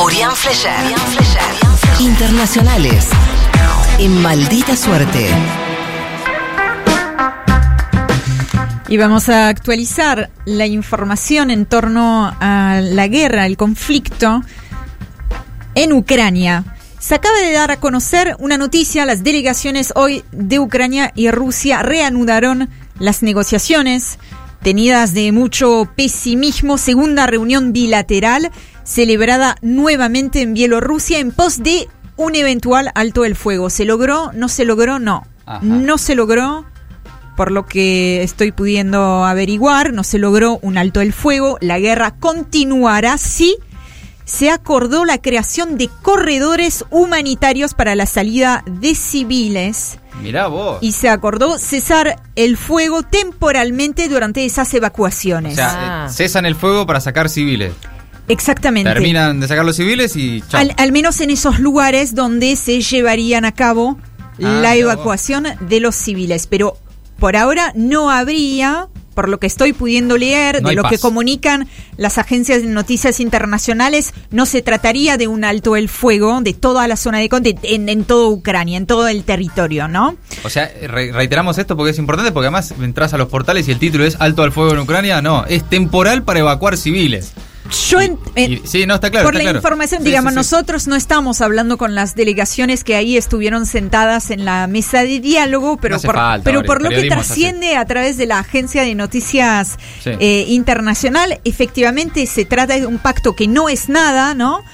Orián Flecher. Internacionales. En maldita suerte. Y vamos a actualizar la información en torno a la guerra, el conflicto en Ucrania. Se acaba de dar a conocer una noticia, las delegaciones hoy de Ucrania y Rusia reanudaron las negociaciones tenidas de mucho pesimismo, segunda reunión bilateral celebrada nuevamente en Bielorrusia en pos de un eventual alto el fuego. ¿Se logró? ¿No se logró? No. No se logró por lo que estoy pudiendo averiguar, no se logró un alto el fuego, la guerra continuará si se acordó la creación de corredores humanitarios para la salida de civiles. Mirá vos. Y se acordó cesar el fuego temporalmente durante esas evacuaciones. O sea, eh, cesan el fuego para sacar civiles. Exactamente. Terminan de sacar los civiles y chao. Al, menos en esos lugares donde se llevarían a cabo ah, la evacuación de los civiles. Pero por ahora no habría, por lo que estoy pudiendo leer, de lo que comunican las agencias de noticias internacionales, no se trataría de un alto el fuego de toda la zona de Conte, en, en toda Ucrania, en todo el territorio, ¿no? O sea, reiteramos esto porque es importante, porque además entras a los portales y el título es Alto al fuego en Ucrania, no, es temporal para evacuar civiles. Yo sí, no está claro. Por la información, digamos, nosotros no estamos hablando con las delegaciones que ahí estuvieron sentadas en la mesa de diálogo, pero por, pero por lo que trasciende a través de la agencia de noticias eh, internacional, efectivamente se trata de un pacto que no es nada, ¿no?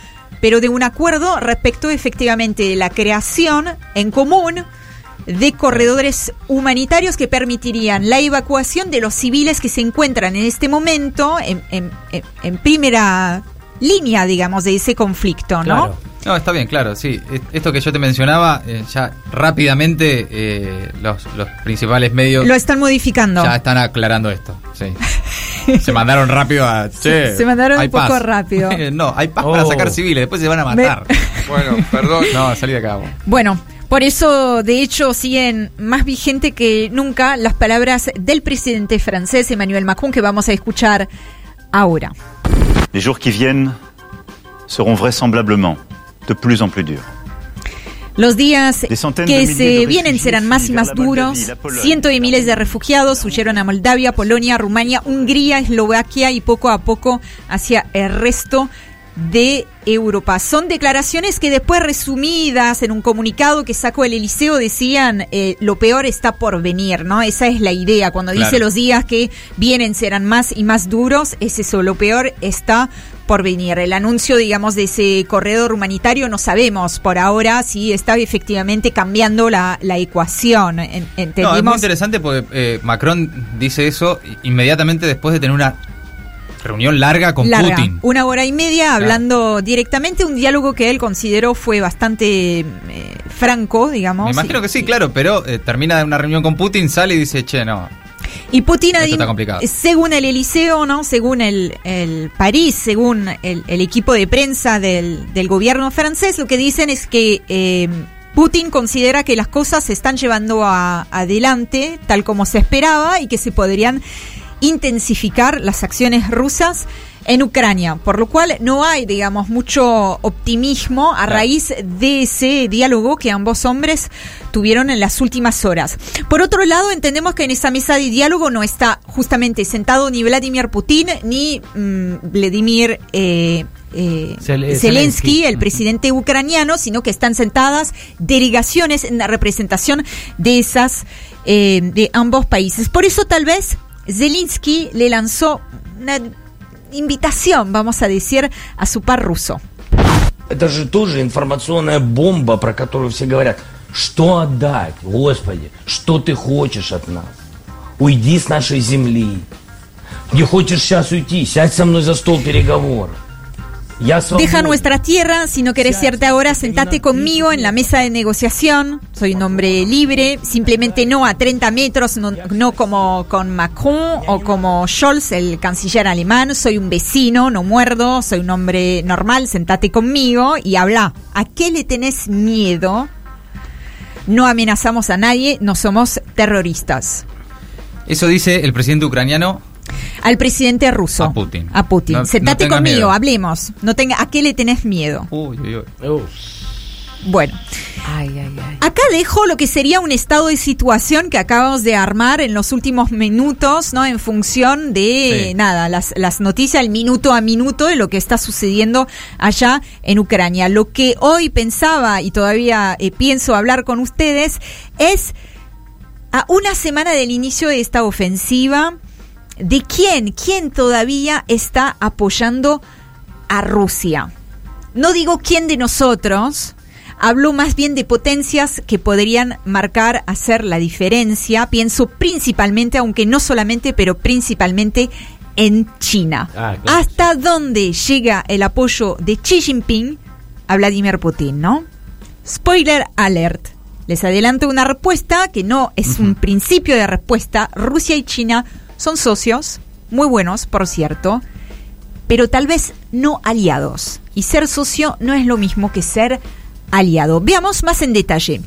Pero de un acuerdo respecto efectivamente de la creación en común de corredores humanitarios que permitirían la evacuación de los civiles que se encuentran en este momento en, en, primera línea, digamos, de ese conflicto, ¿no? No, está bien, claro, sí. Esto que yo te mencionaba, eh, ya rápidamente eh, los, principales medios... Lo están modificando. Ya están aclarando esto, sí. se mandaron rápido a... se mandaron un poco rápido. no, hay paz para sacar oh. civiles, después se van a matar. bueno, perdón. No, salí de acá. Bueno, por eso, de hecho, siguen más vigente que nunca las palabras del presidente francés Emmanuel Macron que vamos a escuchar ahora. Les jours qui viennent seront vraisemblablement de plus en plus durs. Los días que se vienen serán más y más duros. Cientos de miles de refugiados huyeron a Moldavia, Polonia, Rumania, Hungría, Eslovaquia y poco a poco hacia el resto de Europa. Son declaraciones que después resumidas en un comunicado que sacó el Eliseo decían eh, lo peor está por venir, ¿no? Esa es la idea. Cuando dice los días que vienen serán más y más duros, es eso, lo peor está por venir. El anuncio, digamos, de ese corredor humanitario no sabemos por ahora si está efectivamente cambiando la, ecuación. No, es muy interesante porque eh, Macron dice eso inmediatamente después de tener una reunión larga con Putin. Una hora y media hablando directamente, un diálogo que él consideró fue bastante eh, franco, digamos. Me imagino que sí, claro, pero eh, termina una reunión con Putin, sale y dice, che, no. Y Putin, según el Eliseo, ¿no? según el, el París, según el, equipo de prensa del, del, gobierno francés, lo que dicen es que eh, Putin considera que las cosas se están llevando adelante tal como se esperaba y que se podrían intensificar las acciones rusas en Ucrania, por lo cual no hay, digamos, mucho optimismo a raíz de ese diálogo que ambos hombres tuvieron en las últimas horas. Por otro lado, entendemos que en esa mesa de diálogo no está justamente sentado ni Vladimir Putin ni mm, Vladimir eh, eh, Zelensky, el presidente ucraniano, sino que están sentadas delegaciones en la representación de esas, eh, de ambos países. Por eso tal vez Zelensky le lanzó una invitación, vamos a decir, a su par ruso. Это же тоже информационная бомба, про которую все говорят. Что отдать? Господи, что ты хочешь от нас? Уйди с нашей земли. Не хочешь сейчас уйти? Сядь со мной за стол переговоров. Deja nuestra tierra, si no querés irte ahora, sentate conmigo en la mesa de negociación. Soy un hombre libre, simplemente no a 30 metros, no, como con Macron o como Scholz, el canciller alemán. Soy un vecino, no muerdo, soy un hombre normal, sentate conmigo y habla. ¿A qué le tenés miedo? No amenazamos a nadie, no somos terroristas. Eso dice el presidente ucraniano Al presidente ruso. A Putin. A Putin. No- Sentate no conmigo, miedo. hablemos. No tenga, ¿A qué le tenés miedo? Uy, uy, uy. Bueno, Ay, ay, ay. acá dejo lo que sería un estado de situación que acabamos de armar en los últimos minutos, ¿no? En función de, Sí. nada, las, las noticias, el minuto a minuto de lo que está sucediendo allá en Ucrania. Lo que hoy pensaba y todavía eh, pienso hablar con ustedes es a una semana del inicio de esta ofensiva, ¿de quién? ¿Quién todavía está apoyando a Rusia? No digo quién de nosotros, hablo más bien de potencias que podrían marcar, hacer la diferencia. Pienso principalmente, aunque no solamente, pero principalmente en China. Ah, claro. ¿Hasta dónde llega el apoyo de Xi Jinping a Vladimir Putin, no? Spoiler alert. Les adelanto una respuesta que no es un principio de respuesta. Rusia y China son socios, muy buenos, por cierto, pero tal vez no aliados. Y ser socio no es lo mismo que ser aliado. Veamos más en detalle.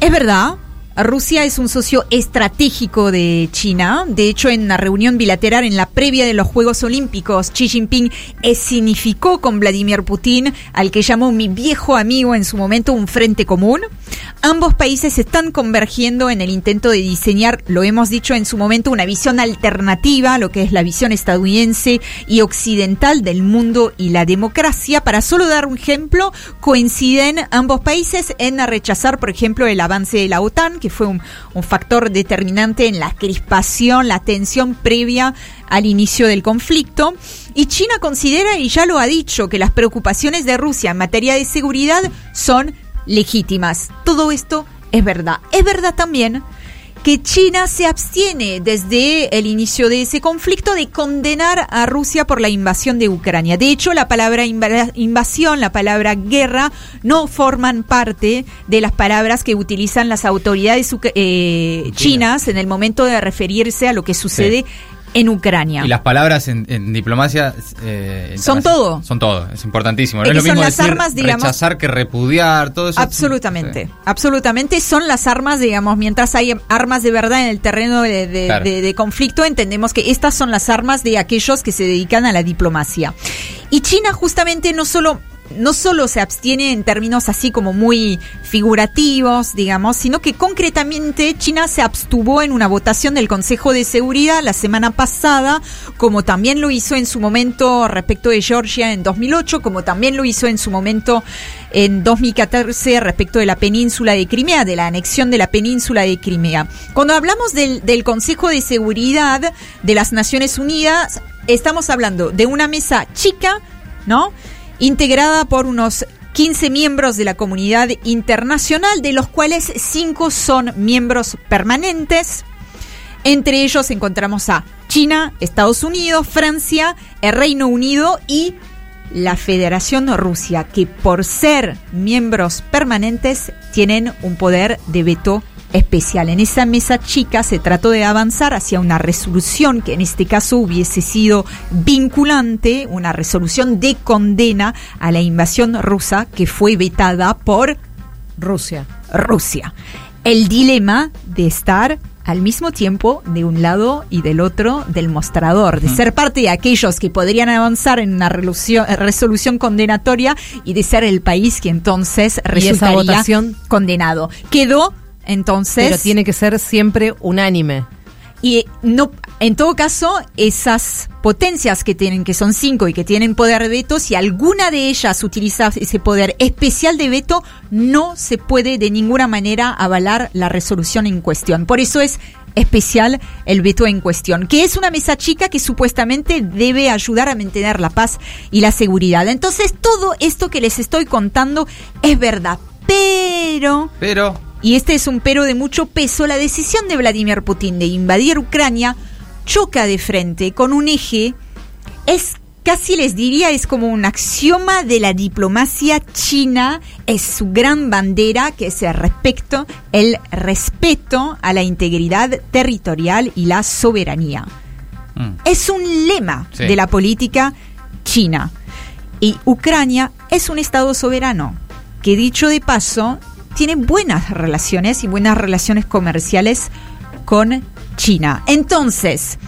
Es verdad, Rusia es un socio estratégico de China. De hecho, en la reunión bilateral en la previa de los Juegos Olímpicos, Xi Jinping significó con Vladimir Putin, al que llamó mi viejo amigo en su momento, un frente común. Ambos países están convergiendo en el intento de diseñar, lo hemos dicho en su momento, una visión alternativa lo que es la visión estadounidense y occidental del mundo y la democracia. Para solo dar un ejemplo, coinciden ambos países en rechazar, por ejemplo, el avance de la OTAN, que fue un, factor determinante en la crispación, la tensión previa al inicio del conflicto. Y China considera, y ya lo ha dicho, que las preocupaciones de Rusia en materia de seguridad son legítimas. Todo esto es verdad. Es verdad también que China se abstiene desde el inicio de ese conflicto de condenar a Rusia por la invasión de Ucrania. De hecho, la palabra inva- invasión, la palabra guerra, no forman parte de las palabras que utilizan las autoridades eh, chinas en el momento de referirse a lo que sucede en Ucrania. Y las palabras en, en diplomacia eh, Son todo. Son todo, es importantísimo. No es lo mismo las decir armas, digamos- rechazar que repudiar, todo eso. Absolutamente, Sí. absolutamente son las armas, digamos, mientras hay armas de verdad en el terreno de, de- Claro. de- de conflicto, entendemos que estas son las armas de aquellos que se dedican a la diplomacia. Y China justamente no solo no solo se abstiene en términos así como muy figurativos, digamos, sino que concretamente China se abstuvo en una votación del Consejo de Seguridad la semana pasada, como también lo hizo en su momento respecto de Georgia en 2008, como también lo hizo en su momento en 2014 respecto de la península de Crimea, de la anexión de la península de Crimea. Cuando hablamos del, del Consejo de Seguridad de las Naciones Unidas, estamos hablando de una mesa chica, ¿no? Integrada por unos 15 miembros de la comunidad internacional, de los cuales 5 son miembros permanentes. Entre ellos encontramos a China, Estados Unidos, Francia, el Reino Unido y la Federación Rusia, que por ser miembros permanentes tienen un poder de veto especial. En esa mesa chica se trató de avanzar hacia una resolución que en este caso hubiese sido vinculante, una resolución de condena a la invasión rusa que fue vetada por Rusia. Rusia. El dilema de estar al mismo tiempo de un lado y del otro del mostrador, de ser parte de aquellos que podrían avanzar en una resolución, condenatoria y de ser el país que entonces resultaría votación? condenado. Quedó entonces Pero tiene que ser siempre unánime. y no, en todo caso, esas potencias que tienen, que son cinco y que tienen poder de veto, si alguna de ellas utiliza ese poder especial de veto, no se puede de ninguna manera avalar la resolución en cuestión. Por eso es especial el veto en cuestión, que es una mesa chica que supuestamente debe ayudar a mantener la paz y la seguridad. Entonces, todo esto que les estoy contando es verdad, pero Pero y este es un pero de mucho peso, la decisión de Vladimir Putin de invadir Ucrania choca de frente con un eje, es casi les diría, es como un axioma de la diplomacia china, es su gran bandera, que es el respeto, el respeto a la integridad territorial y la soberanía. mm, Es un lema Sí. de la política china. Y Ucrania es un Estado soberano, que dicho de paso, tiene buenas relaciones y buenas relaciones comerciales con China. Entonces,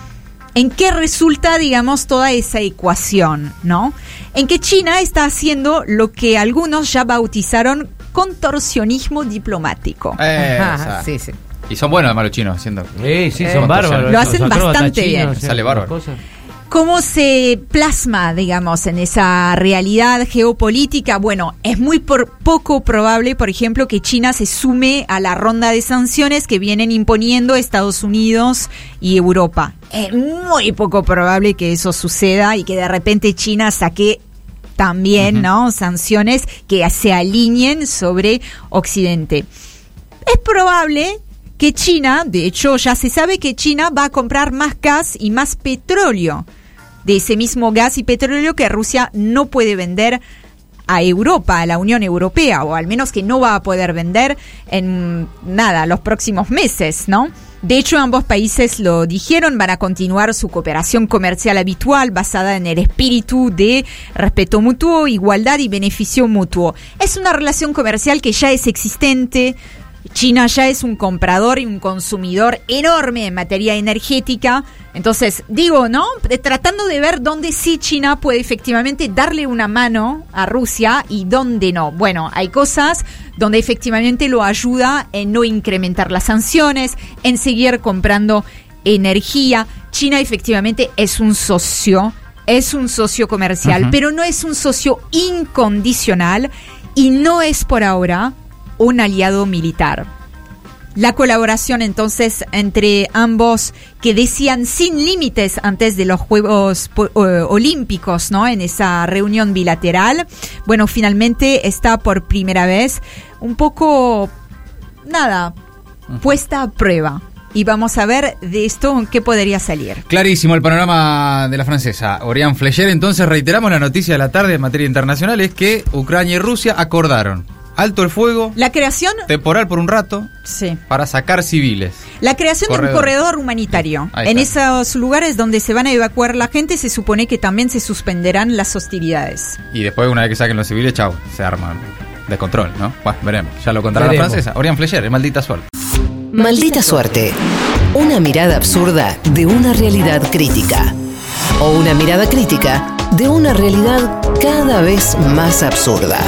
¿En qué resulta, digamos, toda esa ecuación, no? En que China está haciendo lo que algunos ya bautizaron contorsionismo diplomático. Esa. sí, sí. Y son buenos además los chinos haciendo. Sí, sí, Eh, son bárbaros. lo hacen bastante bien. Sale bárbaro. ¿Cómo se plasma, digamos, en esa realidad geopolítica? Bueno, es muy por- poco probable, por ejemplo, que China se sume a la ronda de sanciones que vienen imponiendo Estados Unidos y Europa. Es muy poco probable que eso suceda y que de repente China saque también, ¿no? Sanciones que se alineen sobre Occidente. Es probable que China, de hecho ya se sabe que China va a comprar más gas y más petróleo, de ese mismo gas y petróleo que Rusia no puede vender a Europa, a la Unión Europea, o al menos que no va a poder vender en nada, los próximos meses, ¿no? De hecho, ambos países lo dijeron, van a continuar su cooperación comercial habitual basada en el espíritu de respeto mutuo, igualdad y beneficio mutuo. Es una relación comercial que ya es existente, China ya es un comprador y un consumidor enorme en materia energética. Entonces, digo, ¿no? Eh, Tratando de ver dónde sí China puede efectivamente darle una mano a Rusia y dónde no. Bueno, hay cosas donde efectivamente lo ayuda en no incrementar las sanciones, en seguir comprando energía. China efectivamente es un socio, es un socio comercial, pero no es un socio incondicional y no es por ahora un aliado militar. La colaboración entonces entre ambos que decían sin límites antes de los Juegos eh, Olímpicos, ¿no? En esa reunión bilateral, bueno, finalmente está por primera vez un poco, nada, puesta a prueba. Y vamos a ver de esto qué podría salir. Clarísimo el panorama de la francesa. Orián Flecher, entonces reiteramos la noticia de la tarde en materia internacional, es que Ucrania y Rusia acordaron alto el fuego, La creación, temporal por un rato, sí. para sacar civiles. La creación de un Corredor. humanitario. En esos lugares donde se van a evacuar la gente se supone que también se suspenderán las hostilidades. Y después, una vez que saquen los civiles, chau, se arman de control, ¿no? Bueno, veremos. Ya lo contará Veremos. la francesa. Orián Flecher, es maldita suerte. Maldita suerte. Una mirada absurda de una realidad crítica. O una mirada crítica de una realidad cada vez más absurda.